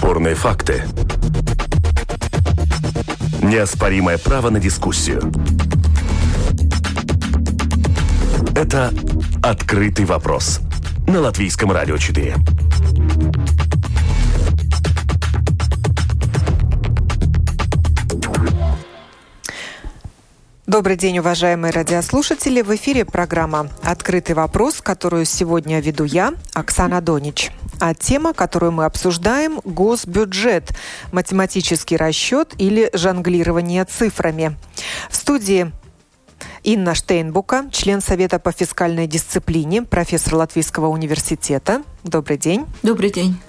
Спорные факты. Неоспоримое право на дискуссию. Это «Открытый вопрос» на Латвийском радио 4. Добрый день, уважаемые радиослушатели. В эфире программа «Открытый вопрос», которую сегодня веду я, Оксана Донич. А тема, которую мы обсуждаем – госбюджет, математический расчет или жонглирование цифрами. В студии Инна Штейнбука, член Совета по фискальной дисциплине, профессор Латвийского университета. Добрый день. Добрый день.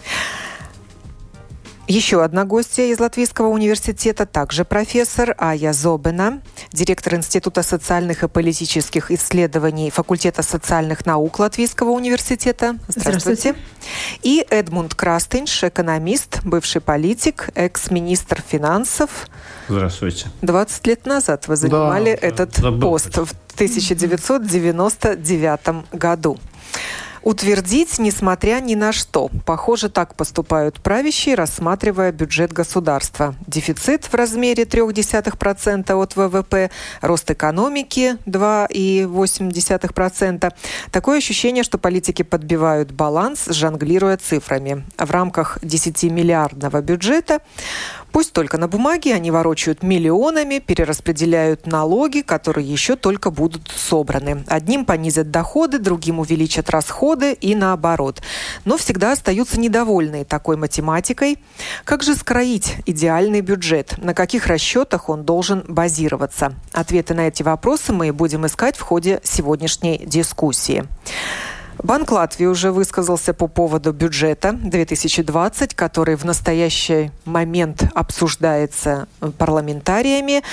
Еще одна гостья из Латвийского университета, также профессор Ая Зобена, директор Института социальных и политических исследований Факультета социальных наук Латвийского университета. Здравствуйте. Здравствуйте. И Эдмунд Крастинш, экономист, бывший политик, экс-министр финансов. Здравствуйте. 20 лет назад вы занимали да, этот да, пост в 1999 году утвердить, несмотря ни на что. Похоже, так поступают правящие, рассматривая бюджет государства. Дефицит в размере 0,3% от ВВП, рост экономики 2,8%. Такое ощущение, что политики подбивают баланс, жонглируя цифрами. В рамках 10-миллиардного бюджета Пусть только на бумаге они ворочают миллионами, перераспределяют налоги, которые еще только будут собраны. Одним понизят доходы, другим увеличат расходы и наоборот. Но всегда остаются недовольные такой математикой. Как же скроить идеальный бюджет? На каких расчетах он должен базироваться? Ответы на эти вопросы мы будем искать в ходе сегодняшней дискуссии. Банк Латвии уже высказался по поводу бюджета 2020, который в настоящий момент обсуждается парламентариями,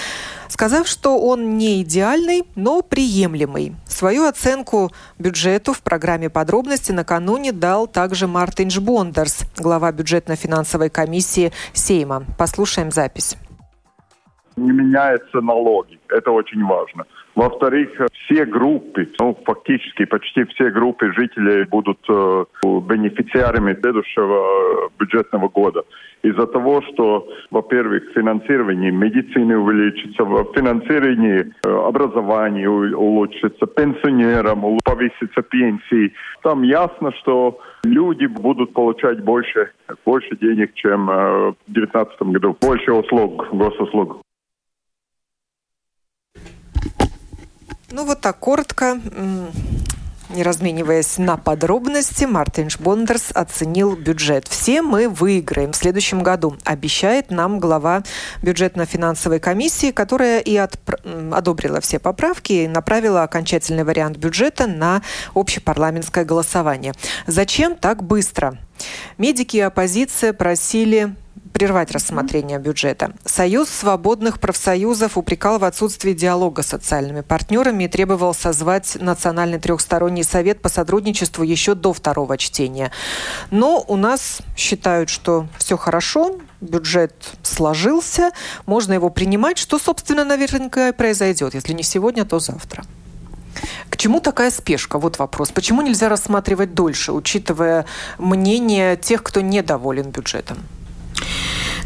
сказав, что он не идеальный, но приемлемый. Свою оценку бюджету в программе подробности накануне дал также Мартин Бондерс, глава бюджетно-финансовой комиссии Сейма. Послушаем запись. Не меняются налоги. Это очень важно. Во-вторых, все группы, ну, фактически почти все группы жителей будут э, бенефициарами следующего бюджетного года. Из-за того, что, во-первых, финансирование медицины увеличится, финансирование э, образования улучшится, пенсионерам повысится пенсии. Там ясно, что люди будут получать больше, больше денег, чем э, в 2019 году, больше услуг, госуслуг. Ну вот так коротко, не размениваясь на подробности, Мартин Бондерс оценил бюджет. Все мы выиграем в следующем году, обещает нам глава бюджетно-финансовой комиссии, которая и от, одобрила все поправки и направила окончательный вариант бюджета на общепарламентское голосование. Зачем так быстро? Медики и оппозиция просили прервать рассмотрение бюджета. Союз свободных профсоюзов упрекал в отсутствии диалога с социальными партнерами и требовал созвать Национальный трехсторонний совет по сотрудничеству еще до второго чтения. Но у нас считают, что все хорошо, бюджет сложился, можно его принимать, что, собственно, наверняка и произойдет. Если не сегодня, то завтра. К чему такая спешка? Вот вопрос. Почему нельзя рассматривать дольше, учитывая мнение тех, кто недоволен бюджетом?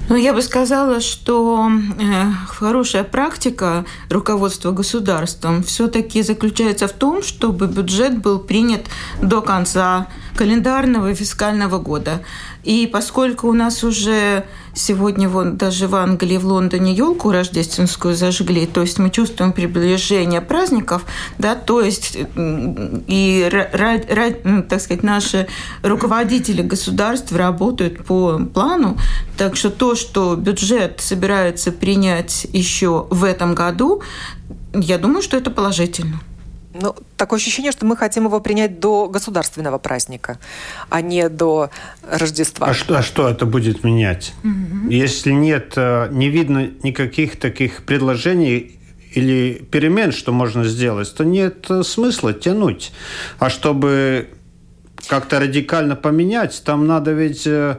Ну, я бы сказала, что э, хорошая практика руководства государством все-таки заключается в том, чтобы бюджет был принят до конца календарного и фискального года. И поскольку у нас уже сегодня вот даже в Англии, в Лондоне елку рождественскую зажгли, то есть мы чувствуем приближение праздников, да, то есть и, ну, так сказать, наши руководители государств работают по плану, так что то, что бюджет собирается принять еще в этом году, я думаю, что это положительно. Ну, такое ощущение, что мы хотим его принять до государственного праздника, а не до Рождества. А что, а что это будет менять? Угу. Если нет, э, не видно никаких таких предложений или перемен, что можно сделать, то нет э, смысла тянуть. А чтобы как-то радикально поменять, там надо ведь э,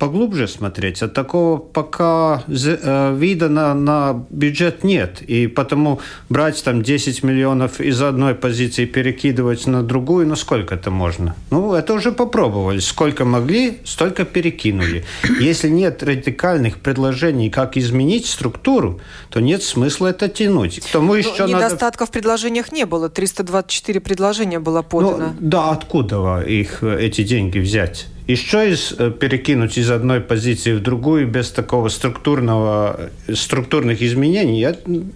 поглубже смотреть. От такого пока э, вида на, на бюджет нет. И потому брать там 10 миллионов из одной позиции перекидывать на другую, ну сколько это можно? Ну, это уже попробовали. Сколько могли, столько перекинули. Если нет радикальных предложений, как изменить структуру, то нет смысла это тянуть. К тому еще недостатков надо... в предложениях не было. 324 предложения было подано. Ну, да, откуда их эти деньги взять? Еще из, э, перекинуть из одной позиции в другую без такого структурного, структурных изменений,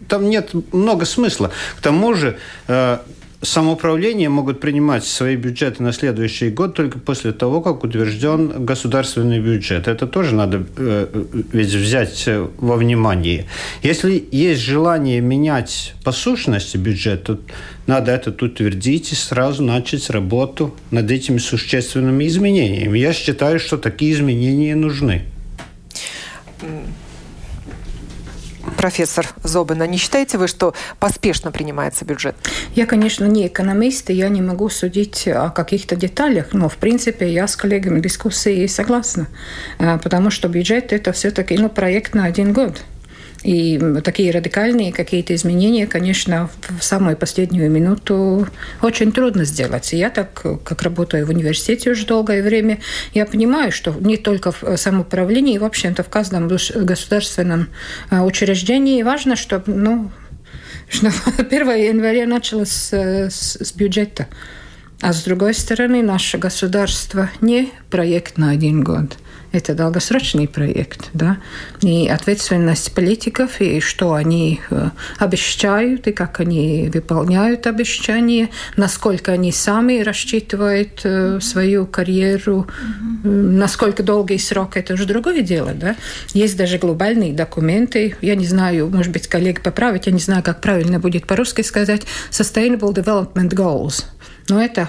там нет много смысла. К тому же э, самоуправление могут принимать свои бюджеты на следующий год только после того, как утвержден государственный бюджет. Это тоже надо э, ведь взять во внимание. Если есть желание менять по сущности бюджет, то надо это утвердить и сразу начать работу над этими существенными изменениями. Я считаю, что такие изменения нужны. Профессор Зобина, не считаете вы, что поспешно принимается бюджет? Я, конечно, не экономист, и я не могу судить о каких-то деталях, но, в принципе, я с коллегами дискуссии согласна, э, потому что бюджет – это все-таки ну, проект на один год – и такие радикальные какие-то изменения, конечно, в самую последнюю минуту очень трудно сделать. И я так, как работаю в университете уже долгое время, я понимаю, что не только в самоуправлении, в общем-то, в каждом государственном а, учреждении важно, чтобы, ну, что 1 января началось с, с, с бюджета. А с другой стороны, наше государство не проект на один год – это долгосрочный проект, да, и ответственность политиков, и что они э, обещают, и как они выполняют обещания, насколько они сами рассчитывают э, свою карьеру, mm-hmm. насколько долгий срок, это уже другое дело, да. Есть даже глобальные документы, я не знаю, может быть, коллеги поправить, я не знаю, как правильно будет по-русски сказать, Sustainable Development Goals. Но это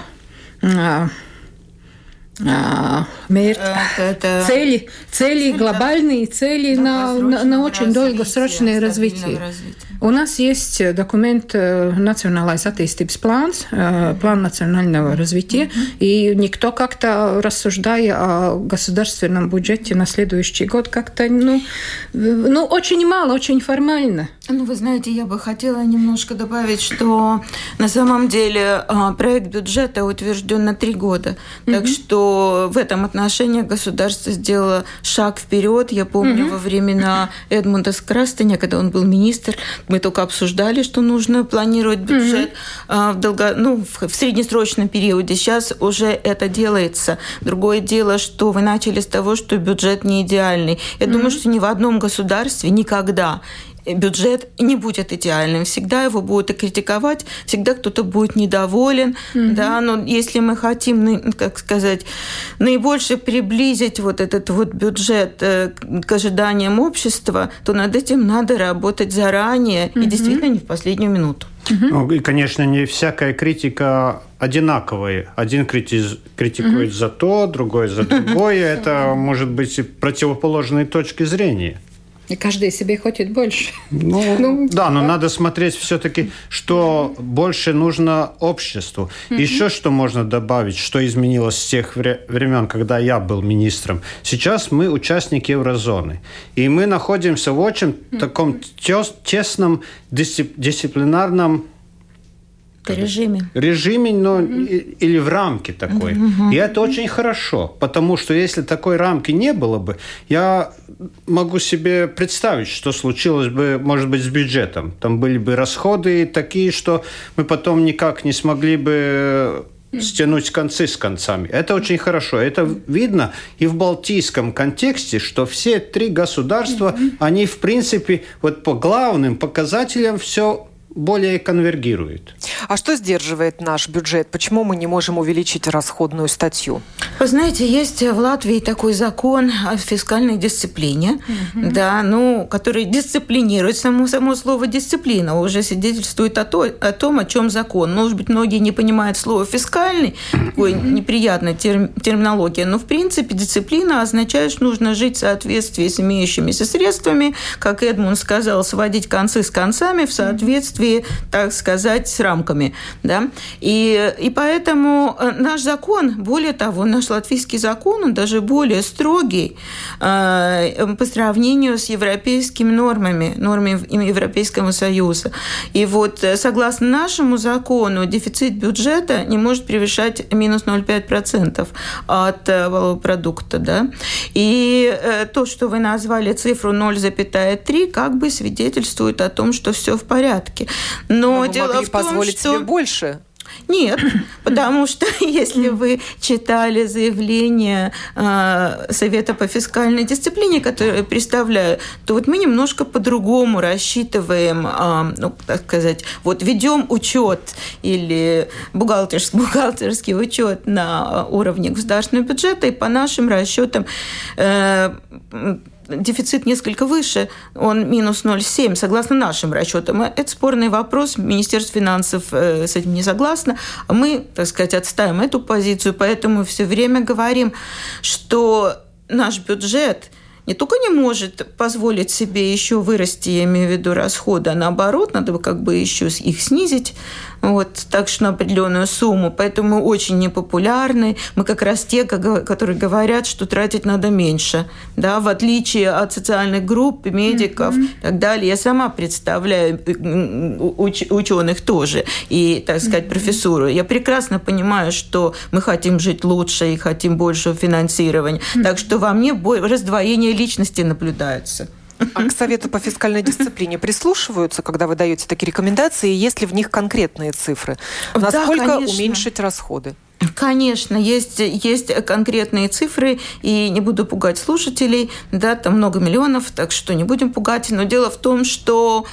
мērķi, это... цели, цели, глобальные цели на, на, на очень долгосрочное развитие. развитие. У нас есть документ «Национальный attīstības планс», план национального развития, и никто как-то, рассуждая о государственном бюджете на следующий год, как-то, ну, ну, очень мало, очень формально. Ну, вы знаете, я бы хотела немножко добавить, что на самом деле проект бюджета утвержден на три года. Так mm-hmm. что в этом отношении государство сделало шаг вперед. Я помню mm-hmm. во времена Эдмунда Скрастеня, когда он был министр, мы только обсуждали, что нужно планировать бюджет mm-hmm. в, долго, ну, в, в среднесрочном периоде. Сейчас уже это делается. Другое дело, что вы начали с того, что бюджет не идеальный. Я mm-hmm. думаю, что ни в одном государстве никогда бюджет не будет идеальным. Всегда его будут и критиковать, всегда кто-то будет недоволен. Mm-hmm. Да, но если мы хотим, как сказать, наибольше приблизить вот этот вот бюджет э, к ожиданиям общества, то над этим надо работать заранее mm-hmm. и действительно не в последнюю минуту. Ну, и, конечно, не всякая критика одинаковая. Один критиз, критикует за то, другой за другое. Это может быть противоположные точки зрения. И каждый себе хочет больше. Ну, ну да, но надо смотреть все-таки, что больше нужно обществу. Mm-hmm. Еще что можно добавить, что изменилось с тех времен, когда я был министром. Сейчас мы участники еврозоны. И мы находимся в очень mm-hmm. таком тесном дисциплинарном режиме. Режиме, но mm-hmm. или в рамке такой. Mm-hmm. И это очень хорошо, потому что если такой рамки не было бы, я могу себе представить, что случилось бы, может быть, с бюджетом. Там были бы расходы такие, что мы потом никак не смогли бы стянуть концы с концами. Это очень хорошо. Это видно и в балтийском контексте, что все три государства, они, в принципе, вот по главным показателям все более конвергирует. А что сдерживает наш бюджет? Почему мы не можем увеличить расходную статью? Вы знаете, есть в Латвии такой закон о фискальной дисциплине, угу. да, ну, который дисциплинирует, само, само слово дисциплина уже свидетельствует о, то, о том, о чем закон. Может быть, многие не понимают слово фискальный, такой угу. неприятная терм, терминология, но в принципе дисциплина означает, что нужно жить в соответствии с имеющимися средствами, как Эдмунд сказал, сводить концы с концами в соответствии соответствии, так сказать, с рамками. Да? И, и поэтому э, наш закон, более того, наш латвийский закон, он даже более строгий э, по сравнению с европейскими нормами, нормами Европейского Союза. И вот э, согласно нашему закону, дефицит бюджета не может превышать минус 0,5% от валового продукта. Да? И то, что вы назвали цифру 0,3, как бы свидетельствует о том, что все в порядке. Но, Но дело в том, позволить что... себе больше. Нет, потому что если вы читали заявление э, Совета по фискальной дисциплине, которое я представляю, то вот мы немножко по-другому рассчитываем, э, ну, так сказать, вот ведем учет или бухгалтерский, бухгалтерский учет на уровне государственного бюджета, и по нашим расчетам э, дефицит несколько выше, он минус 0,7, согласно нашим расчетам. Это спорный вопрос, Министерство финансов э, с этим не согласно. Мы, так сказать, отставим эту позицию, поэтому все время говорим, что наш бюджет – не только не может позволить себе еще вырасти, я имею в виду расходы, а наоборот, надо бы как бы еще их снизить, вот, так что на определенную сумму. Поэтому мы очень непопулярны. Мы как раз те, которые говорят, что тратить надо меньше. Да, в отличие от социальных групп, медиков mm-hmm. и так далее. Я сама представляю уч- ученых тоже и, так сказать, mm-hmm. профессуру. Я прекрасно понимаю, что мы хотим жить лучше и хотим больше финансирования. Mm-hmm. Так что во мне раздвоение личности наблюдается. А к Совету по фискальной дисциплине прислушиваются, когда вы даете такие рекомендации, есть ли в них конкретные цифры? Насколько да, уменьшить расходы? Конечно, есть, есть конкретные цифры, и не буду пугать слушателей, да, там много миллионов, так что не будем пугать, но дело в том, что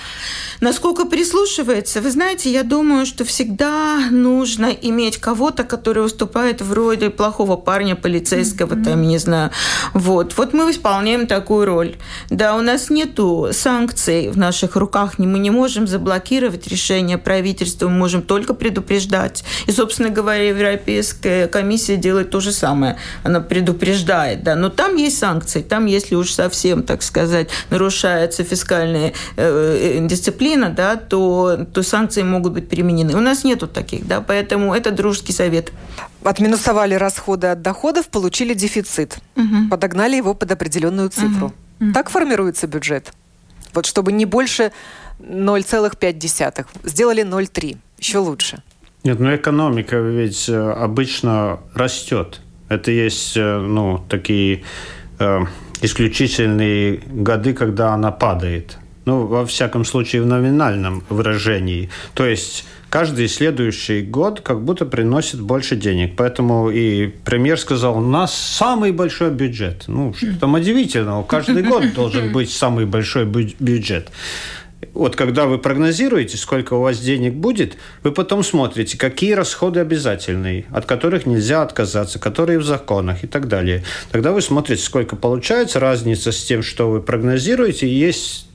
насколько прислушивается, вы знаете, я думаю, что всегда нужно иметь кого-то, который выступает вроде плохого парня полицейского, mm-hmm. там, не знаю, вот, вот мы исполняем такую роль, да, у нас нету санкций в наших руках, мы не можем заблокировать решение правительства, мы можем только предупреждать, и, собственно говоря, Европейский Европейская комиссия делает то же самое. Она предупреждает, да. Но там есть санкции. Там, если уж совсем, так сказать, нарушается фискальная э, э, дисциплина, да, то, то санкции могут быть применены. У нас нету таких, да, поэтому это дружеский совет. Отминусовали расходы от доходов, получили дефицит. Угу. Подогнали его под определенную цифру. Угу. Так формируется бюджет. Вот чтобы не больше 0,5. Сделали 0,3. Еще лучше. Нет, ну экономика ведь э, обычно растет. Это есть, э, ну, такие э, исключительные годы, когда она падает. Ну, во всяком случае, в номинальном выражении. То есть каждый следующий год как будто приносит больше денег. Поэтому и премьер сказал, у нас самый большой бюджет. Ну, что там удивительного. Каждый год должен быть самый большой бюджет вот когда вы прогнозируете, сколько у вас денег будет, вы потом смотрите, какие расходы обязательные, от которых нельзя отказаться, которые в законах и так далее. Тогда вы смотрите, сколько получается, разница с тем, что вы прогнозируете, есть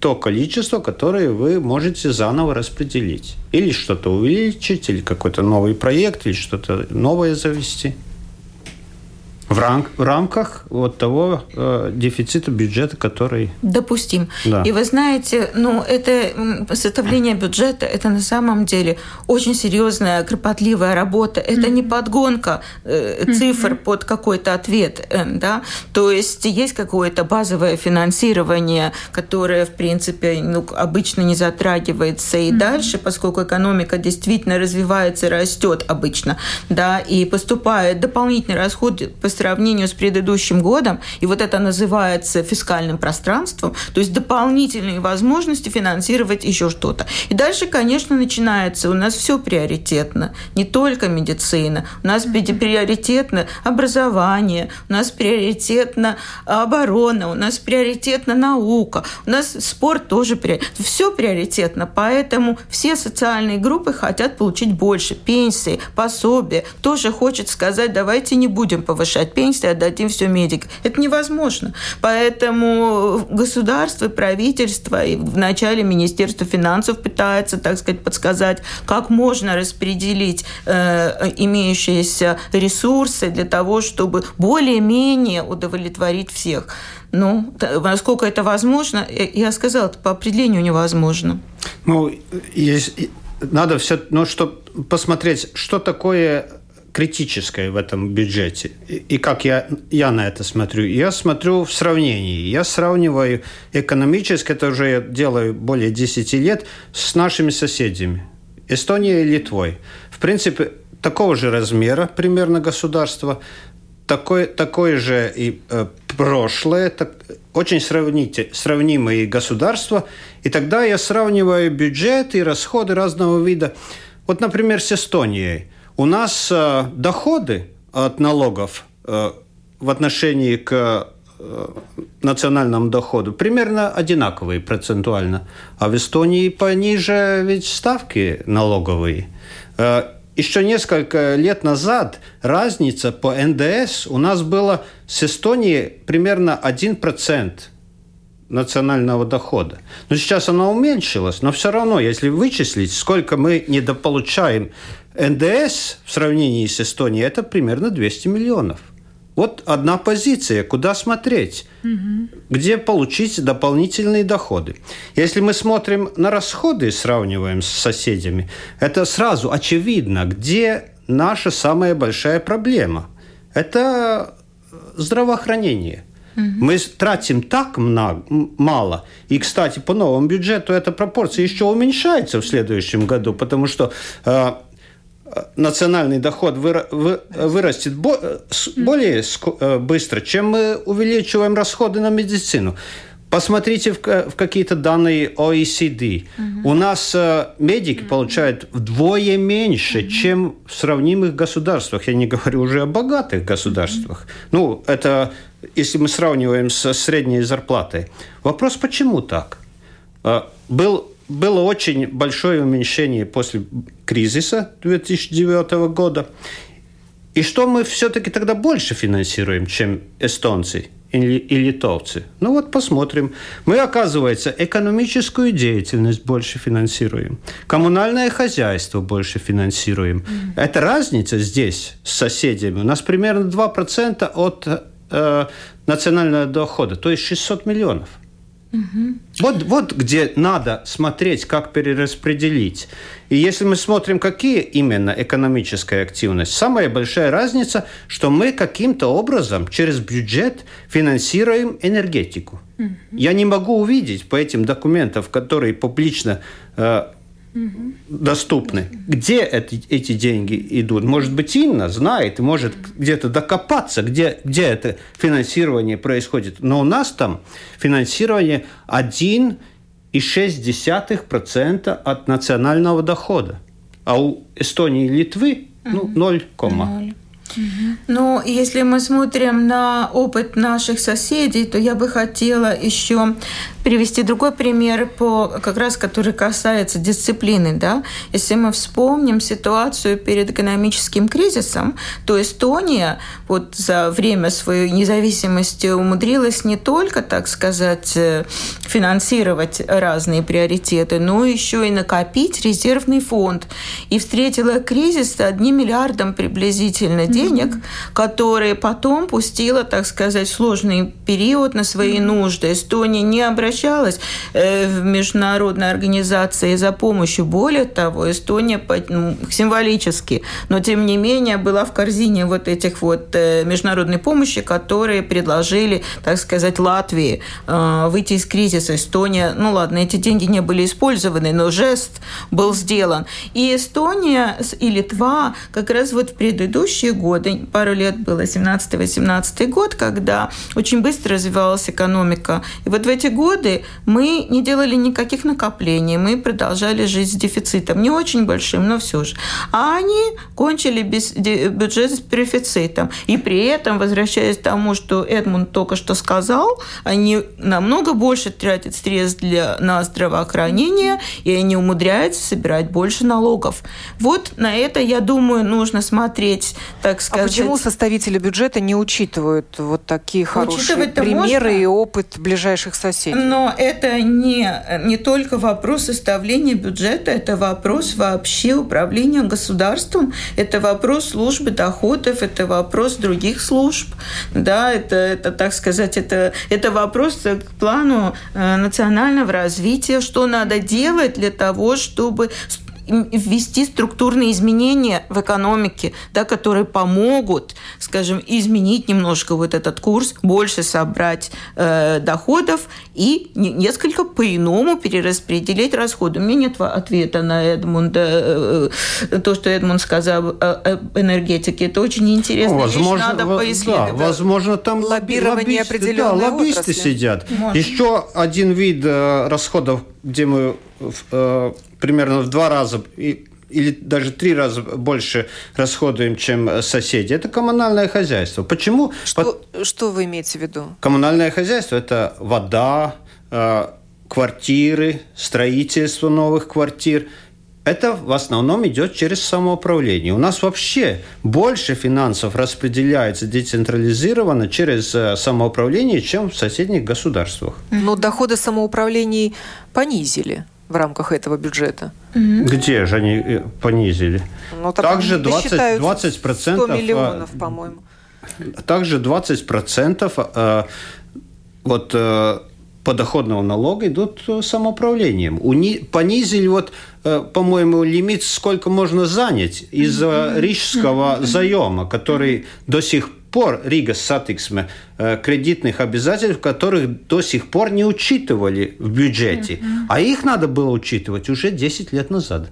то количество, которое вы можете заново распределить. Или что-то увеличить, или какой-то новый проект, или что-то новое завести. В, рам в рамках вот того э, дефицита бюджета, который... Допустим. Да. И вы знаете, ну, это составление бюджета, это на самом деле очень серьезная, кропотливая работа. Это mm-hmm. не подгонка э, цифр mm-hmm. под какой-то ответ. Э, да? То есть есть какое-то базовое финансирование, которое, в принципе, ну, обычно не затрагивается и mm-hmm. дальше, поскольку экономика действительно развивается, растет обычно, да, и поступают дополнительные расходы по сравнению с предыдущим годом, и вот это называется фискальным пространством, то есть дополнительные возможности финансировать еще что-то. И дальше, конечно, начинается, у нас все приоритетно, не только медицина, у нас приоритетно образование, у нас приоритетно оборона, у нас приоритетно наука, у нас спорт тоже приоритетно. Все приоритетно, поэтому все социальные группы хотят получить больше. Пенсии, пособия. Тоже хочет сказать, давайте не будем повышать повышать пенсии, отдадим все медик. Это невозможно. Поэтому государство, правительство и в начале Министерство финансов пытается, так сказать, подсказать, как можно распределить э, имеющиеся ресурсы для того, чтобы более-менее удовлетворить всех. Ну, насколько это возможно, я сказала, это по определению невозможно. Ну, есть, надо все, ну, чтобы посмотреть, что такое критическое в этом бюджете. И, и как я, я на это смотрю? Я смотрю в сравнении. Я сравниваю экономически, это уже я делаю более 10 лет, с нашими соседями. Эстонией и Литвой. В принципе, такого же размера примерно государства, такое, такое же и э, прошлое, так, очень сравните, сравнимые государства. И тогда я сравниваю бюджет и расходы разного вида. Вот, например, с Эстонией. У нас э, доходы от налогов э, в отношении к э, национальному доходу примерно одинаковые процентуально. А в Эстонии пониже ведь ставки налоговые. Еще несколько лет назад разница по НДС у нас была с Эстонией примерно 1% национального дохода. Но сейчас она уменьшилась, но все равно, если вычислить, сколько мы недополучаем НДС в сравнении с Эстонией, это примерно 200 миллионов. Вот одна позиция, куда смотреть, угу. где получить дополнительные доходы. Если мы смотрим на расходы и сравниваем с соседями, это сразу очевидно, где наша самая большая проблема. Это здравоохранение. Угу. Мы тратим так много, мало. И, кстати, по новому бюджету эта пропорция еще уменьшается в следующем году, потому что э, национальный доход вырастет более э, быстро, чем мы увеличиваем расходы на медицину. Посмотрите в, какие-то данные OECD. Угу. У нас э, медики получают вдвое меньше, угу. чем в сравнимых государствах. Я не говорю уже о богатых государствах. Угу. Ну, это если мы сравниваем со средней зарплатой. Вопрос, почему так? Э, был было очень большое уменьшение после кризиса 2009 года. И что мы все-таки тогда больше финансируем, чем эстонцы или, и литовцы? Ну вот посмотрим. Мы, оказывается, экономическую деятельность больше финансируем, коммунальное хозяйство больше финансируем. Mm-hmm. Это разница здесь с соседями. У нас примерно 2% от э, национального дохода, то есть 600 миллионов. Угу. Вот, вот где надо смотреть, как перераспределить. И если мы смотрим, какие именно экономическая активность, самая большая разница, что мы каким-то образом через бюджет финансируем энергетику. Угу. Я не могу увидеть по этим документам, которые публично э, угу. доступны. Где эти, эти деньги идут? Может быть, Инна знает может где-то докопаться, где, где это финансирование происходит. Но у нас там финансирование 1,6% от национального дохода. А у Эстонии и Литвы ну, 0, 0. Ну, если мы смотрим на опыт наших соседей, то я бы хотела еще привести другой пример, по, как раз который касается дисциплины. Да? Если мы вспомним ситуацию перед экономическим кризисом, то Эстония вот за время своей независимости умудрилась не только, так сказать, э, финансировать разные приоритеты, но еще и накопить резервный фонд. И встретила кризис с одним миллиардом приблизительно денег, mm-hmm. которые потом пустила, так сказать, сложный период на свои нужды. Эстония не обращалась обращалась э, в международные организации за помощью. Более того, Эстония ну, символически, но тем не менее была в корзине вот этих вот э, международной помощи, которые предложили, так сказать, Латвии э, выйти из кризиса. Эстония, ну ладно, эти деньги не были использованы, но жест был сделан. И Эстония и Литва как раз вот в предыдущие годы, пару лет было, 17-18 год, когда очень быстро развивалась экономика. И вот в эти годы мы не делали никаких накоплений, мы продолжали жить с дефицитом, не очень большим, но все же. А они кончили без, бюджет с дефицитом. И при этом, возвращаясь к тому, что Эдмунд только что сказал, они намного больше тратят средств для, на здравоохранение, и они умудряются собирать больше налогов. Вот на это, я думаю, нужно смотреть, так так сказать... А почему составители бюджета не учитывают вот такие хорошие примеры можно, и опыт ближайших соседей? Но это не, не только вопрос составления бюджета, это вопрос вообще управления государством, это вопрос службы доходов, это вопрос других служб, да, это, это так сказать, это, это вопрос к плану э, национального развития, что надо делать для того, чтобы ввести структурные изменения в экономике, да, которые помогут, скажем, изменить немножко вот этот курс, больше собрать э, доходов и несколько по-иному перераспределить расходы. У меня нет ответа на Эдмунда, э, э, то, что Эдмунд сказал об энергетике. Это очень интересно. Возможно, Вещь, надо поисследовать. Да, возможно, там лоббирование лоббисты, определенной да, лоббисты отрасли. сидят. Может. Еще один вид э, расходов, где мы э, примерно в два раза и, или даже три раза больше расходуем, чем соседи. Это коммунальное хозяйство. Почему? Что, По... что вы имеете в виду? Коммунальное хозяйство – это вода, э, квартиры, строительство новых квартир. Это в основном идет через самоуправление. У нас вообще больше финансов распределяется децентрализированно через э, самоуправление, чем в соседних государствах. Но доходы самоуправлений понизили в рамках этого бюджета. Где же они э, понизили? Ну, так Также 20, 20 процентов. 100 миллионов, по-моему. Также 20 процентов э, вот э, подоходного налога идут самоуправлением. Уни, понизили вот, по-моему, лимит, сколько можно занять из-за рижского заема, который до сих пор пор Рига сатиксме э, кредитных обязательств, которых до сих пор не учитывали в бюджете. Mm-hmm. А их надо было учитывать уже 10 лет назад.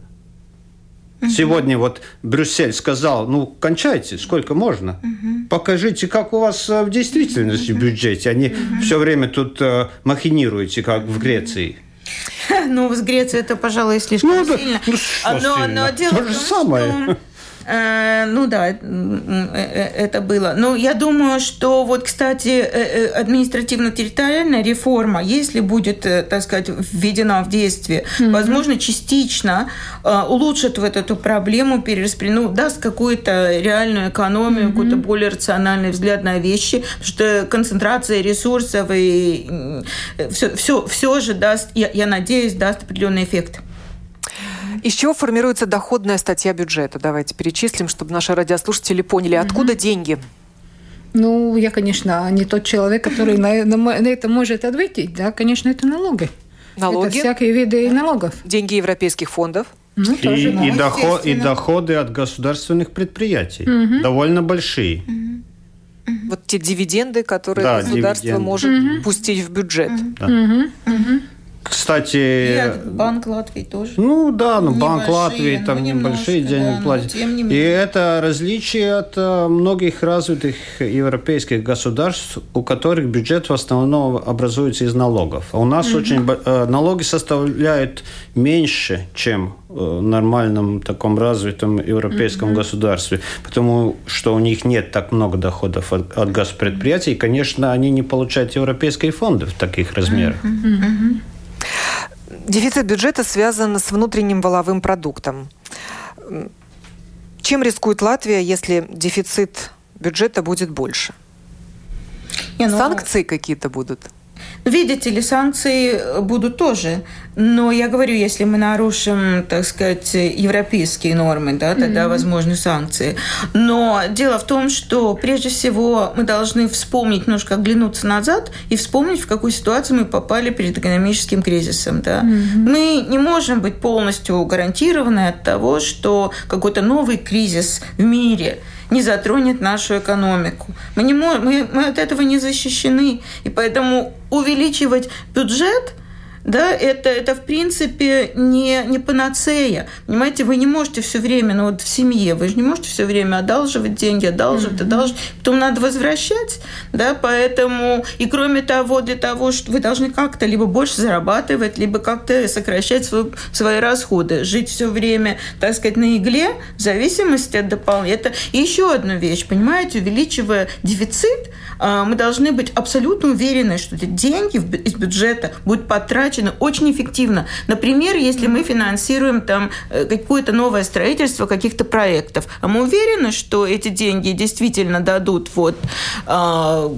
Mm-hmm. Сегодня вот Брюссель сказал, ну, кончайте, сколько можно. Mm-hmm. Покажите, как у вас э, в действительности mm-hmm. в бюджете. Они mm-hmm. все время тут э, махинируете, как в Греции. Ну, с Грецией это, пожалуй, слишком ну, сильно. Да, ну, что но, сильно? но дело То же самое. Что ну да, э, э, это было. Но я думаю, что вот, кстати, административно-территориальная реформа, если будет, так сказать, введена в действие, mm-hmm. возможно, частично улучшит вот эту проблему, перераспределит, ну, даст какую-то реальную экономию, mm-hmm. какой-то более рациональный взгляд на вещи, потому что концентрация ресурсов и все, все, все же даст, я, я надеюсь, даст определенный эффект. Из чего формируется доходная статья бюджета? Давайте перечислим, чтобы наши радиослушатели поняли, откуда угу. деньги. Ну, я, конечно, не тот человек, который на, на, на это может ответить. Да, конечно, это налоги. Налоги? Это всякие виды налогов. Деньги европейских фондов? Ну, и, тоже, да, и, доход, и доходы от государственных предприятий. Угу. Довольно большие. Угу. Вот те дивиденды, которые да, государство дивиденды. может угу. пустить в бюджет. Угу. Да. Угу. Угу. Кстати... И Банк Латвии тоже. Ну да, ну Банк Латвии там небольшие деньги да, платит. Не и это различие от э, многих развитых европейских государств, у которых бюджет в основном образуется из налогов. А у нас угу. очень э, налоги составляют меньше, чем в нормальном таком развитом европейском mm государстве, потому что у них нет так много доходов от, от газпредприятий, и, конечно, они не получают европейские фонды в таких размерах. mm Дефицит бюджета связан с внутренним валовым продуктом. Чем рискует Латвия, если дефицит бюджета будет больше? Не, ну... Санкции какие-то будут? Видите ли, санкции будут тоже. Но я говорю, если мы нарушим, так сказать, европейские нормы, да, тогда mm-hmm. возможны санкции. Но дело в том, что прежде всего мы должны вспомнить, немножко оглянуться назад и вспомнить, в какую ситуацию мы попали перед экономическим кризисом. Да. Mm-hmm. Мы не можем быть полностью гарантированы от того, что какой-то новый кризис в мире – не затронет нашу экономику. Мы, не можем, мы, мы от этого не защищены. И поэтому увеличивать бюджет – да, это, это в принципе не, не панацея. Понимаете, вы не можете все время, ну вот в семье, вы же не можете все время одалживать деньги, одалживать, mm-hmm. одалживать, потом надо возвращать, да, поэтому, и кроме того, для того, что вы должны как-то либо больше зарабатывать, либо как-то сокращать свой, свои расходы, жить все время, так сказать, на игле, в зависимости от дополнения. Это еще одна вещь, понимаете, увеличивая дефицит, а, мы должны быть абсолютно уверены, что эти деньги из бюджета будут потрачены потрачены очень эффективно. Например, если мы финансируем там э, какое-то новое строительство каких-то проектов, а мы уверены, что эти деньги действительно дадут вот, э,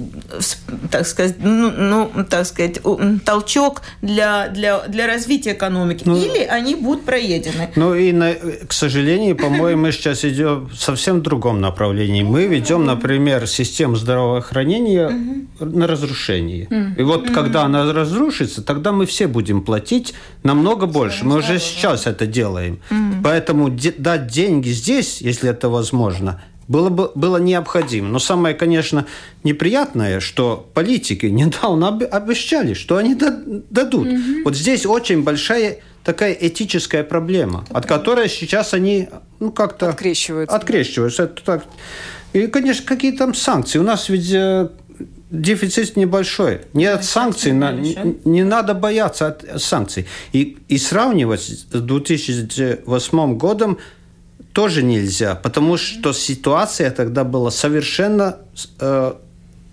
так сказать, ну, ну, так сказать, толчок для, для, для развития экономики, ну, или они будут проедены. Ну и, на, к сожалению, по-моему, мы сейчас идем в совсем другом направлении. Мы ведем, например, систему здравоохранения на разрушение. И вот когда она разрушится, тогда мы все будем платить намного больше. Мы уже сейчас это делаем. Поэтому дать деньги здесь, если это возможно, было бы было необходимо. Но самое, конечно, неприятное, что политики недавно обещали, что они дадут. Угу. Вот здесь очень большая такая этическая проблема, от которой сейчас они ну, как-то... Открещиваются. Открещиваются. Это так. И, конечно, какие там санкции. У нас ведь э, дефицит небольшой. Нет да, санкций, на, не, не надо бояться от санкций. И, и сравнивать с 2008 годом тоже нельзя, потому что ситуация тогда была совершенно э,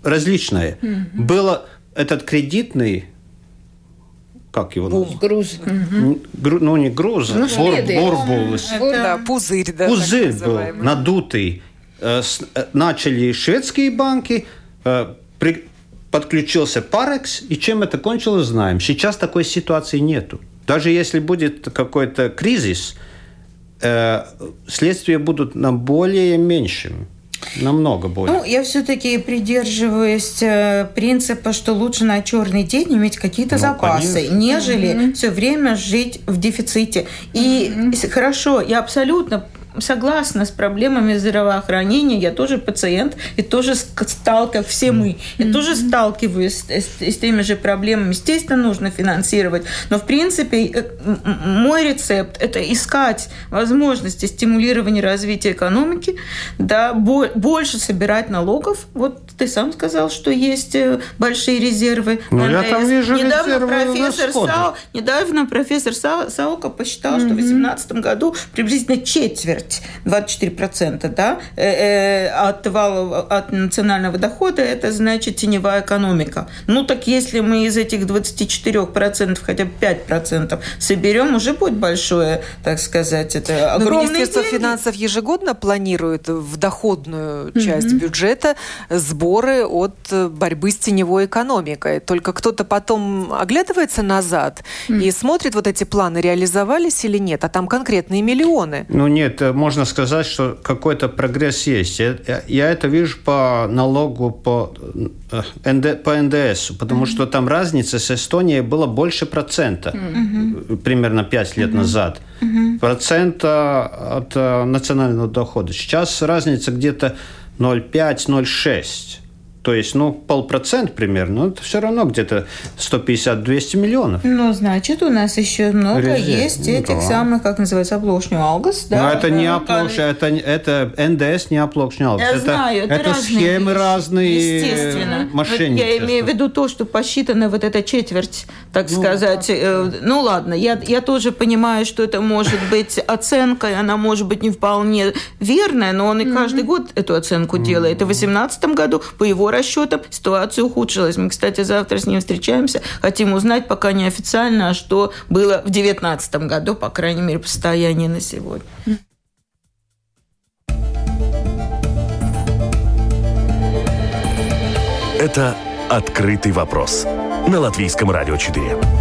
различная. Mm-hmm. Было этот кредитный как его Бум. Груз. Гру, ну, не груз, ну, бур, бур был. Да, пузырь. Да, пузырь был надутый. Э, э, начали шведские банки, подключился Парекс, и чем это кончилось, знаем. Сейчас такой ситуации нету. Даже если будет какой-то кризис, э, следствия будут на более меньшим. Намного более. Ну, я все-таки придерживаюсь э, принципа, что лучше на черный день иметь какие-то ну, запасы, конечно. нежели mm-hmm. все время жить в дефиците. И mm-hmm. хорошо, я абсолютно согласна с проблемами здравоохранения. Я тоже пациент и тоже стал, как все мы. Я mm-hmm. тоже сталкиваюсь с, с, с теми же проблемами. Естественно, нужно финансировать. Но, в принципе, э, мой рецепт – это искать возможности стимулирования развития экономики, да, больше собирать налогов. Вот ты сам сказал, что есть э, большие резервы. Ну, я там вижу недавно резервы профессор Сау, Недавно профессор Саука посчитал, mm-hmm. что в 2018 году приблизительно четверть четверть, 24%, да, э, э, от, валов, от национального дохода, это значит теневая экономика. Ну так если мы из этих 24% хотя бы 5% соберем, уже будет большое, так сказать, это огромное Министерство деньги. финансов ежегодно планирует в доходную часть mm-hmm. бюджета сборы от борьбы с теневой экономикой. Только кто-то потом оглядывается назад mm-hmm. и смотрит, вот эти планы реализовались или нет, а там конкретные миллионы. Ну нет, можно сказать, что какой-то прогресс есть. Я, я это вижу по налогу по, э, НД, по НДС, потому mm-hmm. что там разница с Эстонией была больше процента, mm-hmm. примерно 5 лет mm-hmm. назад. Mm-hmm. Процента от э, национального дохода. Сейчас разница где-то 0,5-0,6. То есть, ну, полпроцент примерно, это все равно где-то 150-200 миллионов. Ну, значит, у нас еще много Резерв. есть ну, этих да. самых, как называется, оплошню алгас, да? Но это не оплошню, это, это НДС не оплошню алгас. Я это, знаю, это, это схемы вещи. разные, Естественно. мошенничества. Я имею в виду то, что посчитано вот эта четверть, так ну, сказать. Да. Э, ну, ладно, я, я тоже понимаю, что это может быть оценка, она может быть не вполне верная, но он и каждый год эту оценку делает. И в 2018 году по его расчетам ситуация ухудшилась. Мы, кстати, завтра с ним встречаемся. Хотим узнать, пока неофициально, а что было в 2019 году, по крайней мере, по состоянию на сегодня. Это «Открытый вопрос» на Латвийском радио 4.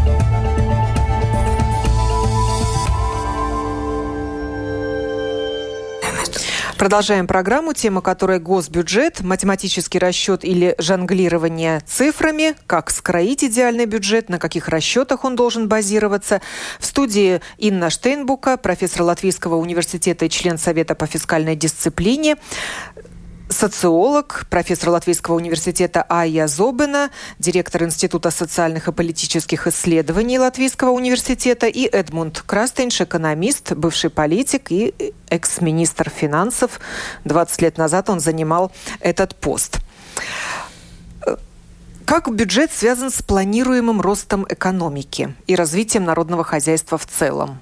Продолжаем программу, тема которой госбюджет, математический расчет или жонглирование цифрами, как скроить идеальный бюджет, на каких расчетах он должен базироваться. В студии Инна Штейнбука, профессор Латвийского университета и член Совета по фискальной дисциплине социолог, профессор Латвийского университета Айя Зобина, директор Института социальных и политических исследований Латвийского университета и Эдмунд Крастенш, экономист, бывший политик и экс-министр финансов. 20 лет назад он занимал этот пост. Как бюджет связан с планируемым ростом экономики и развитием народного хозяйства в целом?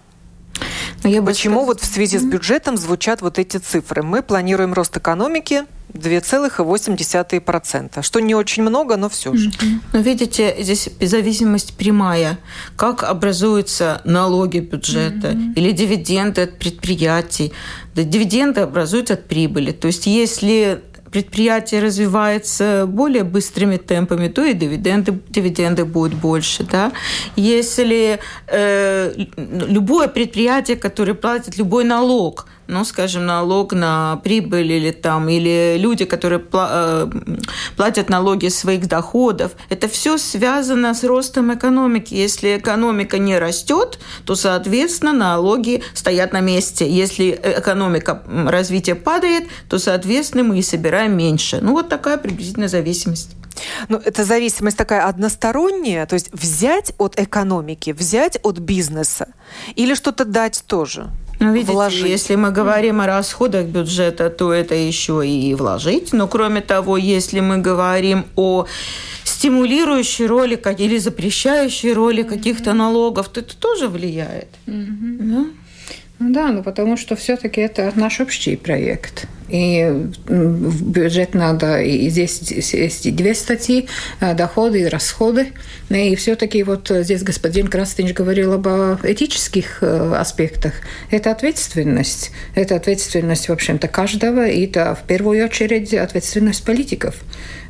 Но я Почему сказала... вот в связи с бюджетом звучат вот эти цифры? Мы планируем рост экономики 2,8%, что не очень много, но все же. Но видите, здесь зависимость прямая. Как образуются налоги бюджета mm-hmm. или дивиденды от предприятий. Да, дивиденды образуются от прибыли. То есть если предприятие развивается более быстрыми темпами, то и дивиденды, дивиденды будут больше. Да? Если э, любое предприятие, которое платит любой налог – ну, скажем, налог на прибыль или там, или люди, которые э, платят налоги своих доходов, это все связано с ростом экономики. Если экономика не растет, то, соответственно, налоги стоят на месте. Если экономика развития падает, то, соответственно, мы и собираем меньше. Ну, вот такая приблизительная зависимость. Ну, это зависимость такая односторонняя, то есть взять от экономики, взять от бизнеса или что-то дать тоже? Ну, видите, вложить. если мы говорим о расходах бюджета, то это еще и вложить. Но кроме того, если мы говорим о стимулирующей роли или запрещающей роли каких-то налогов, то это тоже влияет. Mm-hmm. Да? Ну да, ну потому что все-таки это наш общий проект. И в бюджет надо, и здесь, есть две статьи, э, доходы и расходы. И все-таки вот здесь господин Крастинч говорил об этических э, аспектах. Это ответственность. Это ответственность, в общем-то, каждого, и это в первую очередь ответственность политиков.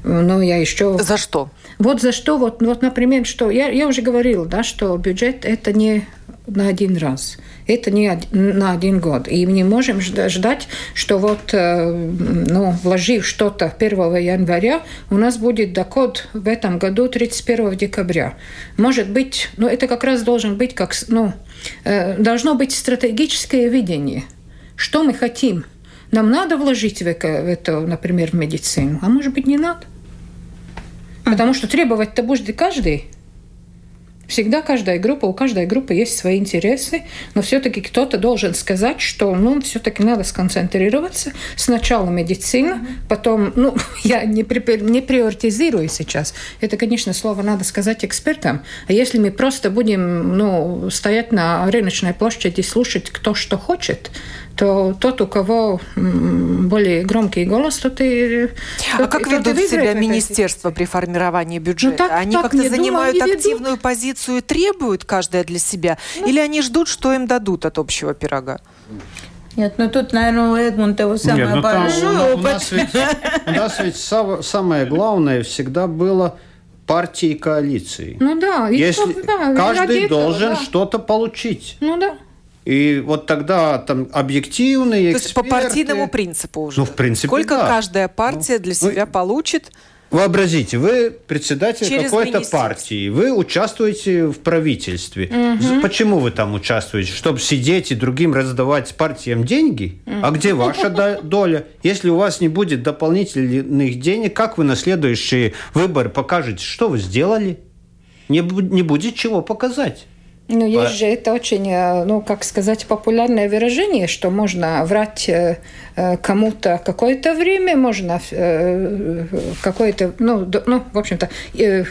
Но я еще... За что? Вот за что, вот, вот например, что я, я уже говорила, да, что бюджет это не на один раз. Это не на один год. И мы не можем ждать, что вот, э, ну, вложив что-то 1 января, у нас будет доход в этом году 31 декабря. Может быть, ну, это как раз должен быть как, ну, э, должно быть стратегическое видение. Что мы хотим? Нам надо вложить в это, например, в медицину, а может быть, не надо. Потому что требовать-то будет каждый. Всегда каждая группа, у каждой группы есть свои интересы, но все-таки кто-то должен сказать, что ну, все-таки надо сконцентрироваться. Сначала медицина, потом, ну, я не, при, не приоритизирую сейчас. Это, конечно, слово надо сказать экспертам. А если мы просто будем ну, стоять на рыночной площади и слушать, кто что хочет, то тот, у кого более громкий голос, тот и... А тот, как ведут себя министерства при формировании бюджета? Ну, так, они как-то занимают активную ведут. позицию и требуют каждое для себя? Ну, Или они ждут, что им дадут от общего пирога? Нет, ну тут, наверное, у Эдмунда самое Нет, ну, большое там, опыт. У нас ведь, у нас ведь самое главное всегда было партии и коалиции. Ну да. Если что, да, каждый должен да. что-то получить. Ну да. И вот тогда там объективные То есть по партийному принципу уже? Ну, в принципе, Сколько да. каждая партия ну, для себя ну, получит? Вообразите, вы председатель какой-то партии, вы участвуете в правительстве. Угу. Почему вы там участвуете? Чтобы сидеть и другим раздавать партиям деньги? Угу. А где ваша доля? Если у вас не будет дополнительных денег, как вы на следующие выборы покажете, что вы сделали? Не, не будет чего показать. Ну, есть же это очень, э, ну, как сказать, популярное выражение, что можно врать э, э, кому-то какое-то время, можно какое-то, ну, ну, в общем-то,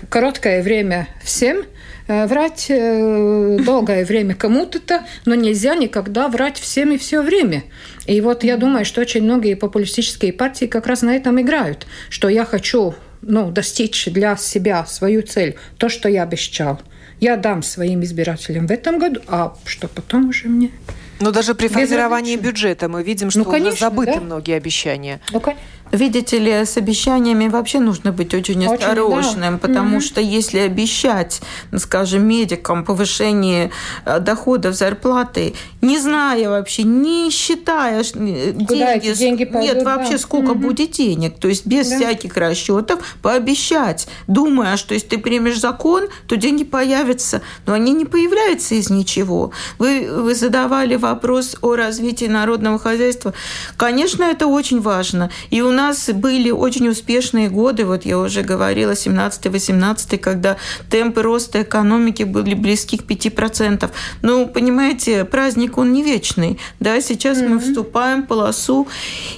короткое время всем, врать долгое время кому-то, но нельзя никогда врать всем и все время. И вот я думаю, что очень многие популистические партии как раз на этом играют, что я хочу ну, достичь для себя свою цель, то, что я обещал – я дам своим избирателям в этом году, а что потом уже мне... Но даже при формировании бюджета мы видим, что ну, конечно, уже забыты да? многие обещания. Ну, конечно. Видите ли, с обещаниями вообще нужно быть очень, очень осторожным, да. потому mm-hmm. что если обещать, ну, скажем, медикам повышение э, доходов, зарплаты, не зная вообще, не считая Куда деньги, деньги пойдут, нет вообще да. сколько mm-hmm. будет денег, то есть без да. всяких расчетов пообещать, думая, что если ты примешь закон, то деньги появятся, но они не появляются из ничего. Вы, вы задавали вопрос о развитии народного хозяйства. Конечно, это очень важно. И у нас были очень успешные годы, вот я уже говорила, 17-18, когда темпы роста экономики были близки к 5%. Ну, понимаете, праздник, он не вечный. Да, сейчас mm-hmm. мы вступаем в полосу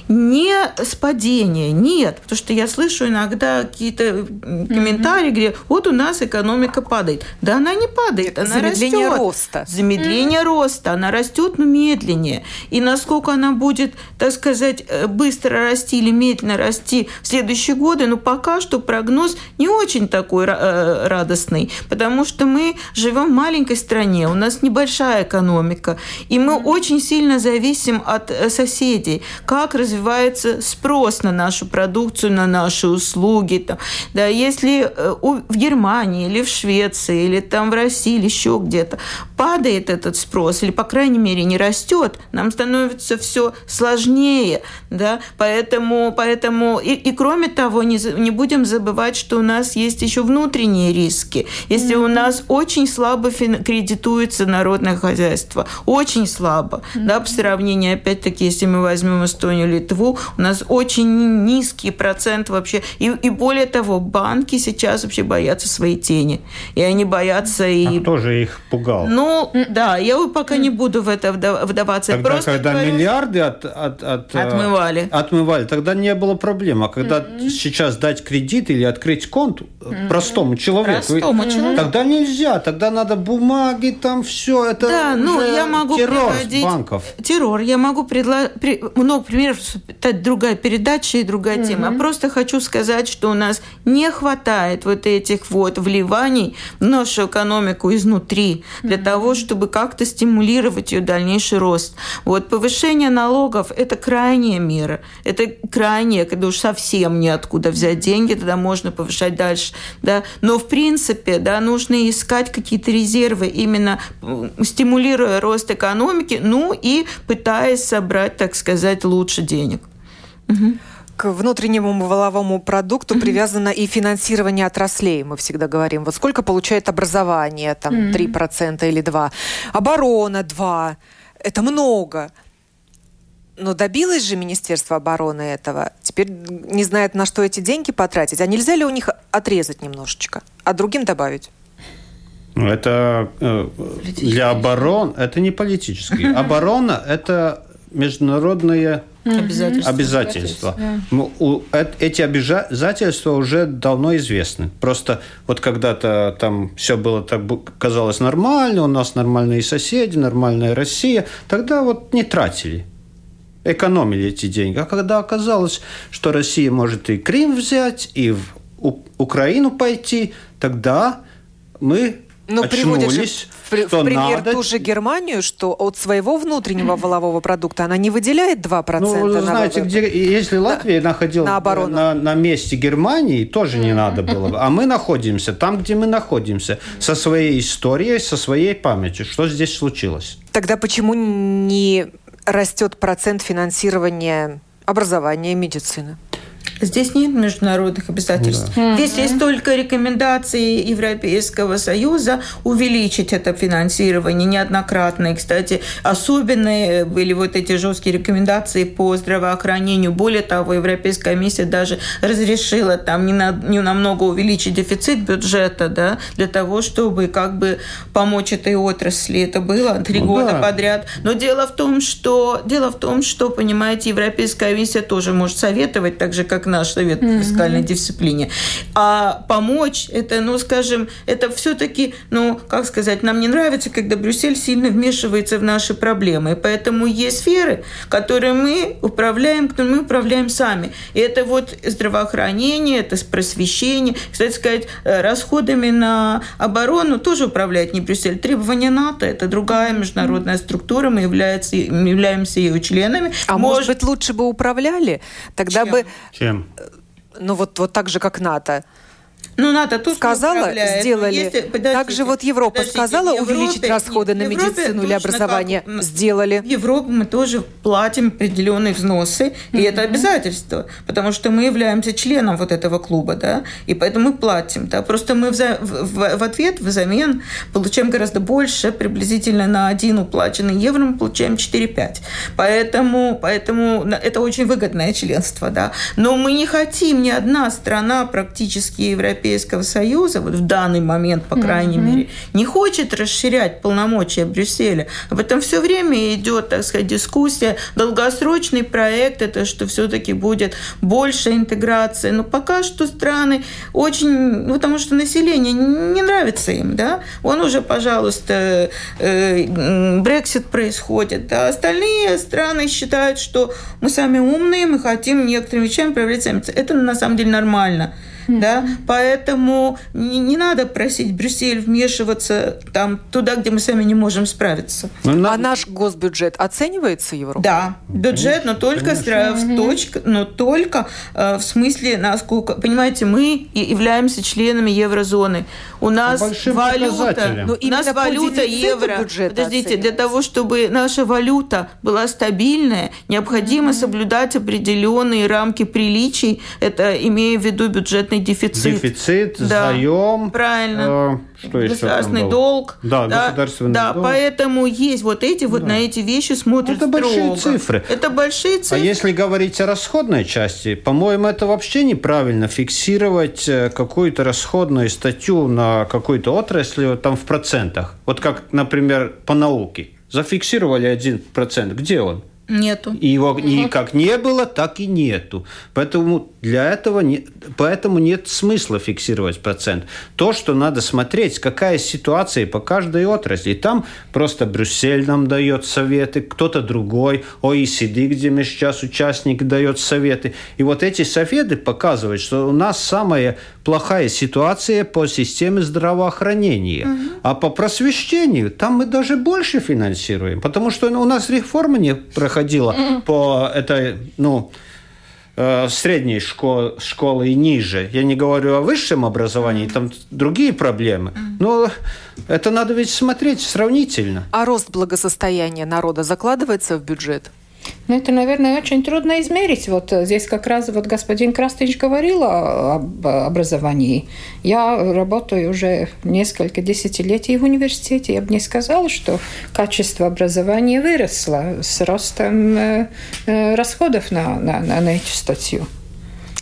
не с падения, нет, потому что я слышу иногда какие-то комментарии, mm-hmm. где вот у нас экономика падает. Да она не падает, она Замедление растет. роста. Замедление mm-hmm. роста, она растет, но медленнее. И насколько она будет, так сказать, э, быстро расти или медленно, стремительно расти в следующие годы, но пока что прогноз не очень такой э, радостный, потому что мы живем в маленькой стране, у нас небольшая экономика, и мы очень сильно зависим от э, соседей, как развивается спрос на нашу продукцию, на наши услуги. Там. Да, если э, в Германии или в Швеции, или там в России, или еще где-то падает этот спрос, или, по крайней мере, не растет, нам становится все сложнее. Да? Поэтому, поэтому и, и кроме того, не, не будем забывать, что у нас есть еще внутренние риски. Если mm-hmm. у нас очень слабо кредитуется народное хозяйство, очень слабо, mm-hmm. да, по сравнению, опять-таки, если мы возьмем Эстонию, Литву, у нас очень низкий процент вообще. И, и более того, банки сейчас вообще боятся своей тени. И они боятся и... А кто же их пугал? Ну, да, я пока не буду в это вдаваться. Тогда, Просто когда говорю, миллиарды от, от, от, э, отмывали. отмывали, тогда не было проблем. А когда mm-hmm. сейчас дать кредит или открыть конт mm-hmm. простому человеку, простому человеку, тогда нельзя, тогда надо бумаги, там все. Это да, ну, я могу террор банков. Террор. Я могу предложить много примеров, это другая передача и другая mm-hmm. тема. Я просто хочу сказать, что у нас не хватает вот этих вот вливаний в нашу экономику изнутри для mm-hmm. того, чтобы как-то стимулировать ее дальнейший рост. Вот повышение налогов – это крайняя мера. Это крайняя, когда уж совсем неоткуда взять деньги, тогда можно повышать дальше. Да? Но, в принципе, да, нужно искать какие-то резервы, именно стимулируя рост экономики, ну и пытаясь собрать, так сказать, лучше денег. Угу к внутреннему валовому продукту mm-hmm. привязано и финансирование отраслей, мы всегда говорим. Вот сколько получает образование, там, mm-hmm. 3% или 2%, оборона 2%, это много. Но добилось же Министерство обороны этого. Теперь не знает, на что эти деньги потратить. А нельзя ли у них отрезать немножечко, а другим добавить? Ну, это э, для оборон, это не политический. Оборона – это международные обязательства. обязательства. Да. Эти обязательства уже давно известны. Просто вот когда-то там все было так казалось нормально, у нас нормальные соседи, нормальная Россия, тогда вот не тратили экономили эти деньги. А когда оказалось, что Россия может и Крым взять, и в Украину пойти, тогда мы ну, приводишь в, в пример надо... ту же Германию, что от своего внутреннего валового продукта она не выделяет 2%. Ну, вы знаете, где, если Латвия да, находилась на, оборону. на, на месте Германии, тоже не надо было бы. А мы находимся там, где мы находимся, со своей историей, со своей памятью. Что здесь случилось? Тогда почему не растет процент финансирования образования и медицины? Здесь нет международных обязательств. Да. Здесь есть только рекомендации Европейского Союза увеличить это финансирование неоднократно. И, кстати, особенные были вот эти жесткие рекомендации по здравоохранению. Более того, Европейская комиссия даже разрешила там не, на, не намного увеличить дефицит бюджета, да, для того, чтобы как бы помочь этой отрасли. Это было три ну, года да. подряд. Но дело в том, что дело в том, что, понимаете, Европейская комиссия тоже может советовать, так же, как наш совет по фискальной дисциплине. А помочь, это, ну, скажем, это все-таки, ну, как сказать, нам не нравится, когда Брюссель сильно вмешивается в наши проблемы. Поэтому есть сферы, которые мы управляем, которые мы управляем сами. И это вот здравоохранение, это просвещение. Кстати сказать, э, расходами на оборону тоже управляет не Брюссель. Требования НАТО – это другая международная структура, мы являемся, являемся ее членами. А может, может быть, лучше бы управляли? Тогда Чем? бы... Чем? Ну вот, вот так же, как НАТО. Ну, НАТО тут сказала, сделали. Если, Также вот Европа подождите, сказала Европе, увеличить расходы на медицину или образование, как, сделали. В Европу мы тоже платим определенные взносы, mm-hmm. и это обязательство, потому что мы являемся членом вот этого клуба, да, и поэтому мы платим, да. Просто мы в, в, в ответ, взамен получаем гораздо больше, приблизительно на один уплаченный евро мы получаем 4-5. Поэтому, поэтому это очень выгодное членство, да. Но мы не хотим, ни одна страна практически евро Европейского Союза, вот в данный момент, по крайней mm-hmm. мере, не хочет расширять полномочия Брюсселя. Об этом все время идет, так сказать, дискуссия. Долгосрочный проект – это что все-таки будет больше интеграции. Но пока что страны очень... Ну, потому что население не нравится им, да? Он уже, пожалуйста, э, Брексит происходит, да? Остальные страны считают, что мы сами умные, мы хотим некоторыми вещами проявлять сами. Это на самом деле нормально да, поэтому не, не надо просить Брюссель вмешиваться там туда, где мы сами не можем справиться. Ну, а наш госбюджет оценивается Европой? Да, бюджет, но только в точка, но только э, в смысле, насколько, понимаете, мы являемся членами еврозоны. У нас валюта, ну, у нас валюта евро. Подождите, для того, чтобы наша валюта была стабильная, необходимо соблюдать определенные рамки приличий. Это имея в виду бюджетный бюджетный дефицит. Дефицит, да. заем. Правильно. Э, что государственный еще долг. Да, да, государственный да, долг. поэтому есть вот эти вот да. на эти вещи смотрят Это строго. большие цифры. Это большие а цифры. А если говорить о расходной части, по-моему, это вообще неправильно фиксировать э, какую-то расходную статью на какой-то отрасли там в процентах. Вот как, например, по науке. Зафиксировали один процент. Где он? Нету. И его и как не было, так и нету. Поэтому для этого не, поэтому нет смысла фиксировать процент. То, что надо смотреть, какая ситуация по каждой отрасли. И там просто Брюссель нам дает советы, кто-то другой, OECD, где мы сейчас участник, дает советы. И вот эти советы показывают, что у нас самая плохая ситуация по системе здравоохранения. Угу. А по просвещению там мы даже больше финансируем, потому что у нас реформа не проходит проходила mm-hmm. по этой, ну, э, средней школы, школы и ниже. Я не говорю о высшем образовании, там другие проблемы. Но это надо ведь смотреть сравнительно. А рост благосостояния народа закладывается в бюджет? Ну, это, наверное, очень трудно измерить. Вот здесь как раз вот господин Крастыч говорил об образовании. Я работаю уже несколько десятилетий в университете. Я бы не сказала, что качество образования выросло с ростом э, э, расходов на, на, на эту статью.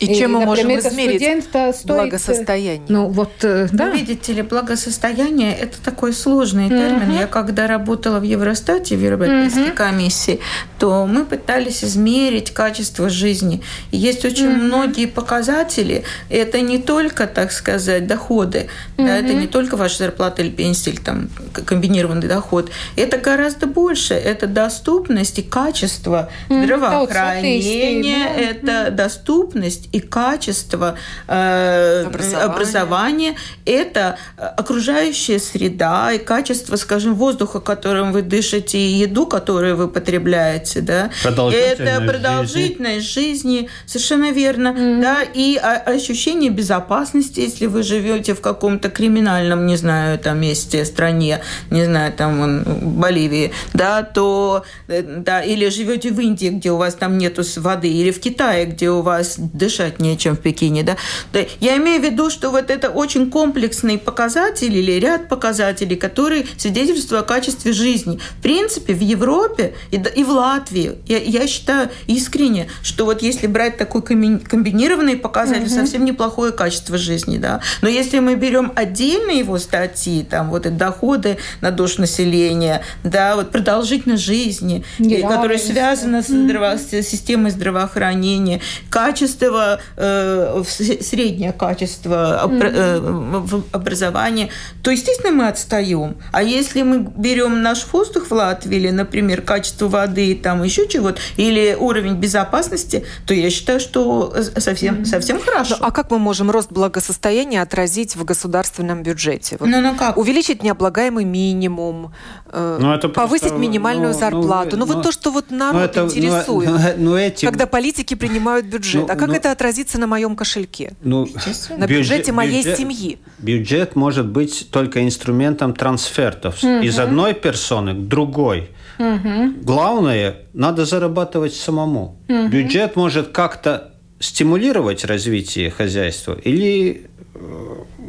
И, чем мы можем измерить стоит... благосостояние? Ну, вот, э, да. Ну, видите ли, благосостояние – это такой сложный термин. Я когда работала в Евростате, в Европейской комиссии, то мы пытались измерить качество жизни. И есть очень многие показатели. Это не только, так сказать, доходы, да, это не только ваша зарплата или пенсия, или там комбинированный доход. Это гораздо больше. Это доступность и качество здравоохранения, это доступность и качество э, образования. образования, это окружающая среда и качество, скажем, воздуха, которым вы дышите, и еду, которую вы потребляете, да. Это продолжительность жизни. жизни, совершенно верно, mm-hmm. да, и ощущение безопасности, если вы живете в каком-то криминальном, не знаю, там месте, стране, не знаю, там Боливии, да, то, э, да, или живете в Индии, где у вас там нету воды, или в Китае, где у вас дышать дышать нечем в Пекине. Да? Да, я имею в виду, что вот это очень комплексный показатель или ряд показателей, которые свидетельствуют о качестве жизни. В принципе, в Европе и, и в Латвии, я, я считаю искренне, что вот если брать такой комбинированный показатель, угу. совсем неплохое качество жизни. Да? Но если мы берем отдельно его статьи, там вот и доходы на душу населения, да, вот продолжительность жизни, которая связана с, здраво- с системой здравоохранения, качество э, среднее качество mm-hmm. образования, то, естественно, мы отстаем. А если мы берем наш воздух в Латвии, или, например, качество воды, там еще чего-то, или уровень безопасности, то я считаю, что совсем, mm-hmm. совсем хорошо. Ну, а как мы можем рост благосостояния отразить в государственном бюджете? Вот ну, ну как? Увеличить необлагаемый минимум, э, ну, это повысить просто, минимальную ну, зарплату. Ну, ну, ну вот то, что вот народ ну, это, интересует, ну, ну, этим... когда политики принимают бюджет. Ну, а как ну, это отразится на моем кошельке? Ну, на бюджете моей бюджет, семьи. Бюджет может быть только инструментом трансфертов угу. из одной персоны к другой. Угу. Главное, надо зарабатывать самому. Угу. Бюджет может как-то стимулировать развитие хозяйства или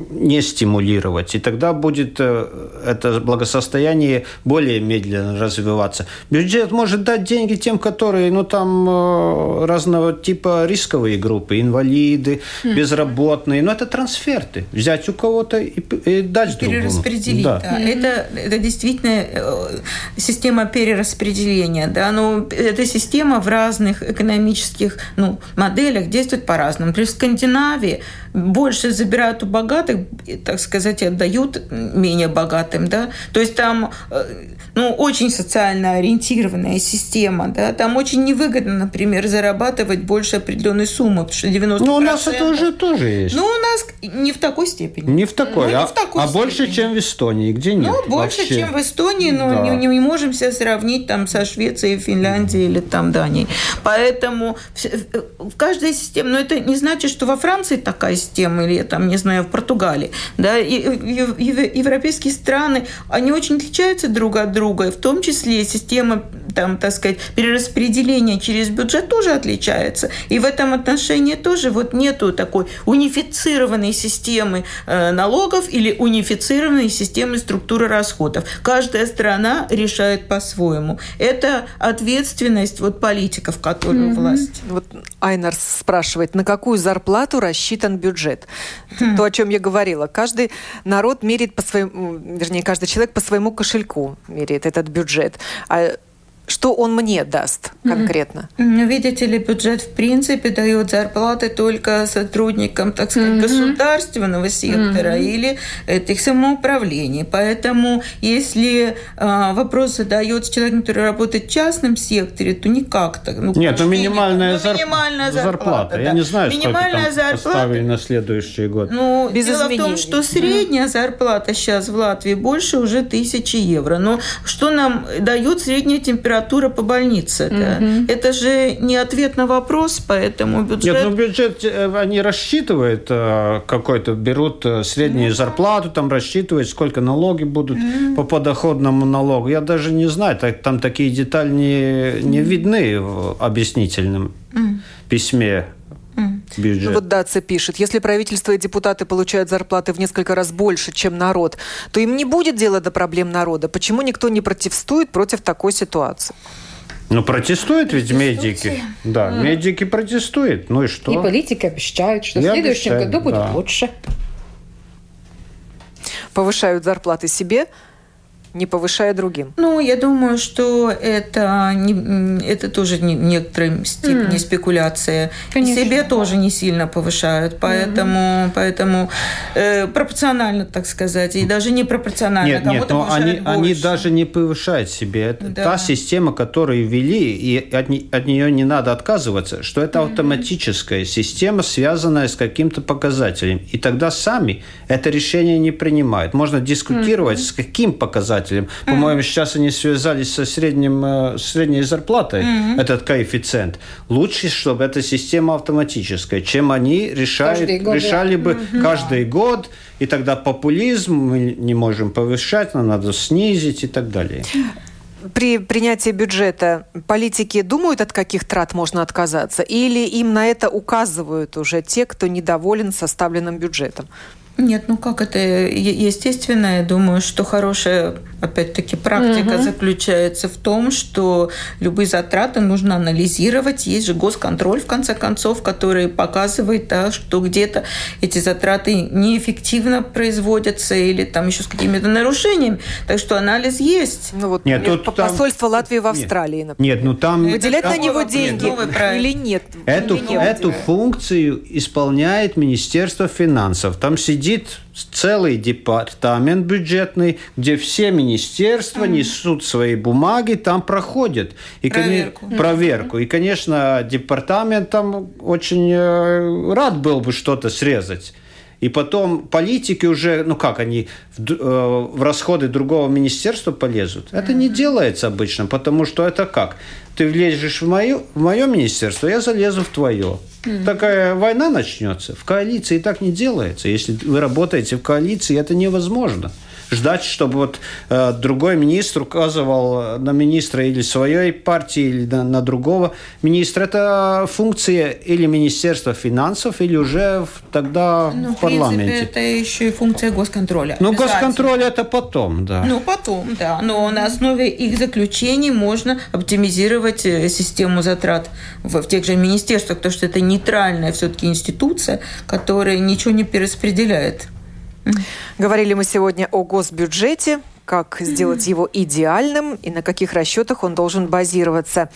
не стимулировать. И тогда будет э, это благосостояние более медленно развиваться. Бюджет может дать деньги тем, которые, ну, там э, разного типа рисковые группы, инвалиды, mm. безработные. Но это трансферты. Взять у кого-то и, и дать другому. Перераспределить, да. да. Mm-hmm. Это, это действительно э, система перераспределения. Да? Ну, эта система в разных экономических ну, моделях действует по-разному. В Скандинавии больше забирают у богатых, так сказать, отдают менее богатым, да. То есть там э, ну, очень социально ориентированная система, да, там очень невыгодно, например, зарабатывать больше определенной суммы, потому что 90%... Ну, у нас это уже тоже есть. Ну, у нас не в такой степени. Не в такой, ну, а, в такой а больше, чем в Эстонии, где нет Ну, больше, вообще. чем в Эстонии, но да. не, не можем себя сравнить там со Швецией, Финляндией или там Данией. Поэтому в каждой системе, но это не значит, что во Франции такая система, или там, не знаю, в Португалии, да, и, и, и, европейские страны, они очень отличаются друг от друга, друга, в том числе система там, так сказать, перераспределения через бюджет тоже отличается. И в этом отношении тоже вот нету такой унифицированной системы э, налогов или унифицированной системы структуры расходов. Каждая страна решает по-своему. Это ответственность вот политиков, которые mm-hmm. власть. Вот Айнарс спрашивает, на какую зарплату рассчитан бюджет? Mm-hmm. То, о чем я говорила. Каждый народ меряет по своему, вернее, каждый человек по своему кошельку меряет этот бюджет. А что он мне даст конкретно? Ну, видите ли, бюджет в принципе дает зарплаты только сотрудникам, так сказать, mm-hmm. государственного сектора mm-hmm. или этих самоуправлений. Поэтому, если э, вопрос задается человек, который работает в частном секторе, то никак так. Ну, Нет, ну минимальная, ну, зарп... минимальная зарплата. зарплата. Да. Я не знаю, минимальная сколько там зарплата. на следующий год. Ну, Без дело изменений. в том, что средняя mm-hmm. зарплата сейчас в Латвии больше уже тысячи евро. Но что нам дает средняя температура? Температура по больнице. Угу. Да? Это же не ответ на вопрос, поэтому бюджет... Нет, ну бюджет э, они рассчитывают э, какой-то, берут э, среднюю зарплату, там рассчитывают, сколько налоги будут угу. по подоходному налогу. Я даже не знаю, там такие детали не, не видны в объяснительном угу. письме бюджет. Ну, вот Даца пишет, если правительство и депутаты получают зарплаты в несколько раз больше, чем народ, то им не будет дела до проблем народа. Почему никто не протестует против такой ситуации? Ну, протестуют ведь медики. Да, mm. медики протестуют. Ну и что? И политики обещают, что и в следующем обещают, году будет да. лучше. Повышают зарплаты себе, не повышая другим? Ну, я думаю, что это, не, это тоже не, в некоторой степени mm. спекуляция. Конечно. Себе тоже не сильно повышают, поэтому, mm-hmm. поэтому э, пропорционально, так сказать, и даже не пропорционально. Нет, нет, но они, они даже не повышают себе. Это да. та система, которую ввели, и от, от нее не надо отказываться, что это mm-hmm. автоматическая система, связанная с каким-то показателем. И тогда сами это решение не принимают. Можно дискутировать, mm-hmm. с каким показателем показателем. Mm-hmm. По-моему, сейчас они связались со средним, э, средней зарплатой, mm-hmm. этот коэффициент. Лучше, чтобы эта система автоматическая, чем они решают, решали бы mm-hmm. каждый год, и тогда популизм мы не можем повышать, но надо снизить и так далее при принятии бюджета политики думают, от каких трат можно отказаться, или им на это указывают уже те, кто недоволен составленным бюджетом? Нет, ну как это естественно, я думаю, что хорошая, опять-таки, практика угу. заключается в том, что любые затраты нужно анализировать. Есть же госконтроль, в конце концов, который показывает, да, что где-то эти затраты неэффективно производятся или там еще с какими-то нарушениями. Так что анализ есть. Ну вот нет, тут посольство там... Латвии в Австралии, например. Нет, ну там... Выделять на него деньги или нет? Эту, или нет? эту функцию исполняет Министерство финансов. Там сидит сидит целый департамент бюджетный, где все министерства mm-hmm. несут свои бумаги, там проходят. И, проверку. Кон... проверку. И, конечно, департамент там очень э, рад был бы что-то срезать. И потом политики уже, ну как, они в, э, в расходы другого министерства полезут. Это не делается обычно, потому что это как? Ты влезешь в мое, в мое министерство, я залезу в твое. Mm-hmm. Такая война начнется. В коалиции так не делается. Если вы работаете в коалиции, это невозможно. Ждать, чтобы вот э, другой министр указывал на министра или своей партии, или на, на другого министра. Это функция или Министерства финансов, или уже тогда ну, в парламенте. В принципе, это еще и функция госконтроля. Ну, госконтроль это потом, да. Ну, потом, да. Но на основе их заключений можно оптимизировать э, систему затрат в, в тех же министерствах, потому что это нейтральная все-таки институция, которая ничего не перераспределяет. Говорили мы сегодня о госбюджете, как сделать его идеальным и на каких расчетах он должен базироваться.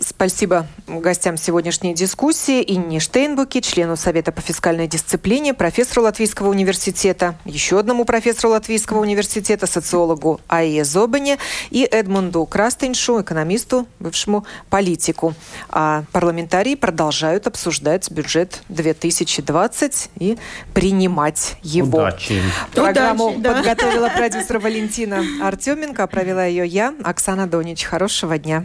Спасибо гостям сегодняшней дискуссии Инне Штейнбуке, члену Совета по фискальной дисциплине, профессору Латвийского университета, еще одному профессору Латвийского университета, социологу Айе Зобане и Эдмунду Крастеншу, экономисту, бывшему политику. А парламентарии продолжают обсуждать бюджет 2020 и принимать его. Удачи. Программу Удачи, да. подготовила продюсер Валентина Артеменко, а провела ее я, Оксана Донич. Хорошего дня.